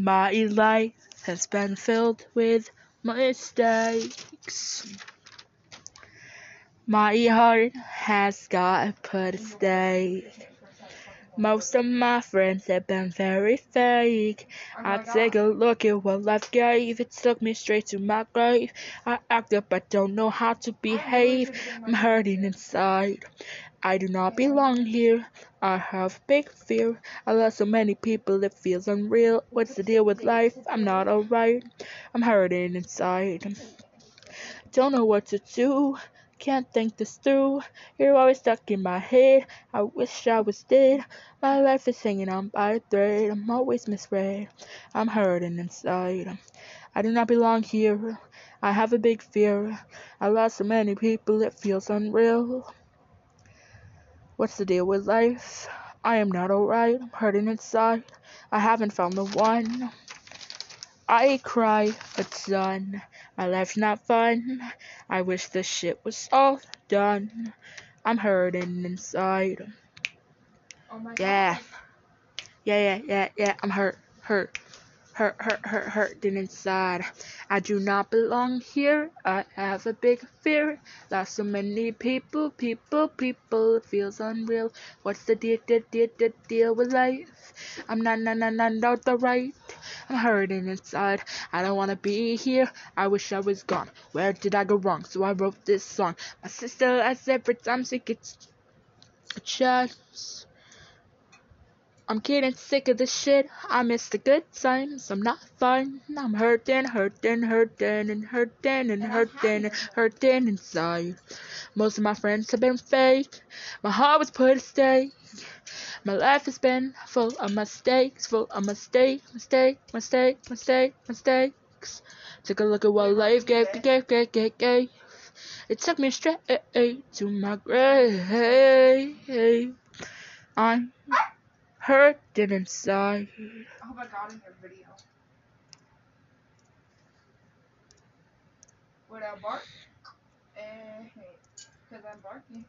My life has been filled with mistakes. My heart has got a put stake. Most of my friends have been very fake. I take a look at what life gave. It took me straight to my grave. I act up, but don't know how to behave. I'm hurting inside. I do not belong here. I have big fear. I lost so many people, it feels unreal. What's the deal with life? I'm not alright. I'm hurting inside. Don't know what to do. Can't think this through. You're always stuck in my head. I wish I was dead. My life is hanging on by a thread. I'm always misread. I'm hurting inside. I do not belong here. I have a big fear. I lost so many people, it feels unreal. What's the deal with life? I am not alright. I'm hurting inside. I haven't found the one. I cry a ton. My life's not fun. I wish this shit was all done. I'm hurting inside. Oh my Yeah. god. Yeah, yeah, yeah, yeah. I'm hurt, hurt, hurt, hurt, hurt, hurting inside. I do not belong here. I have a big fear. Lost so many people, people, people. It feels unreal. What's the deal, deal, deal, deal, deal with life? I'm not, not, not, not, not the right. I'm hurting inside. I don't wanna be here. I wish I was gone. Where did I go wrong? So I wrote this song. My sister asks every time she gets a chance. I'm getting sick of this shit. I miss the good times. I'm not fine. I'm hurting, hurting, hurting, and hurting, and hurting, and hurting inside. Most of my friends have been fake. My heart was put at stake. My life has been full of mistakes, full of mistakes, mistake, mistake, mistake, mistakes. Take a look at what life gave, gave, gave, gave, gave. It took me straight to my grave. I'm hurting inside. I hope I got in your video. Would I bark? Eh, hey, cause I'm barking.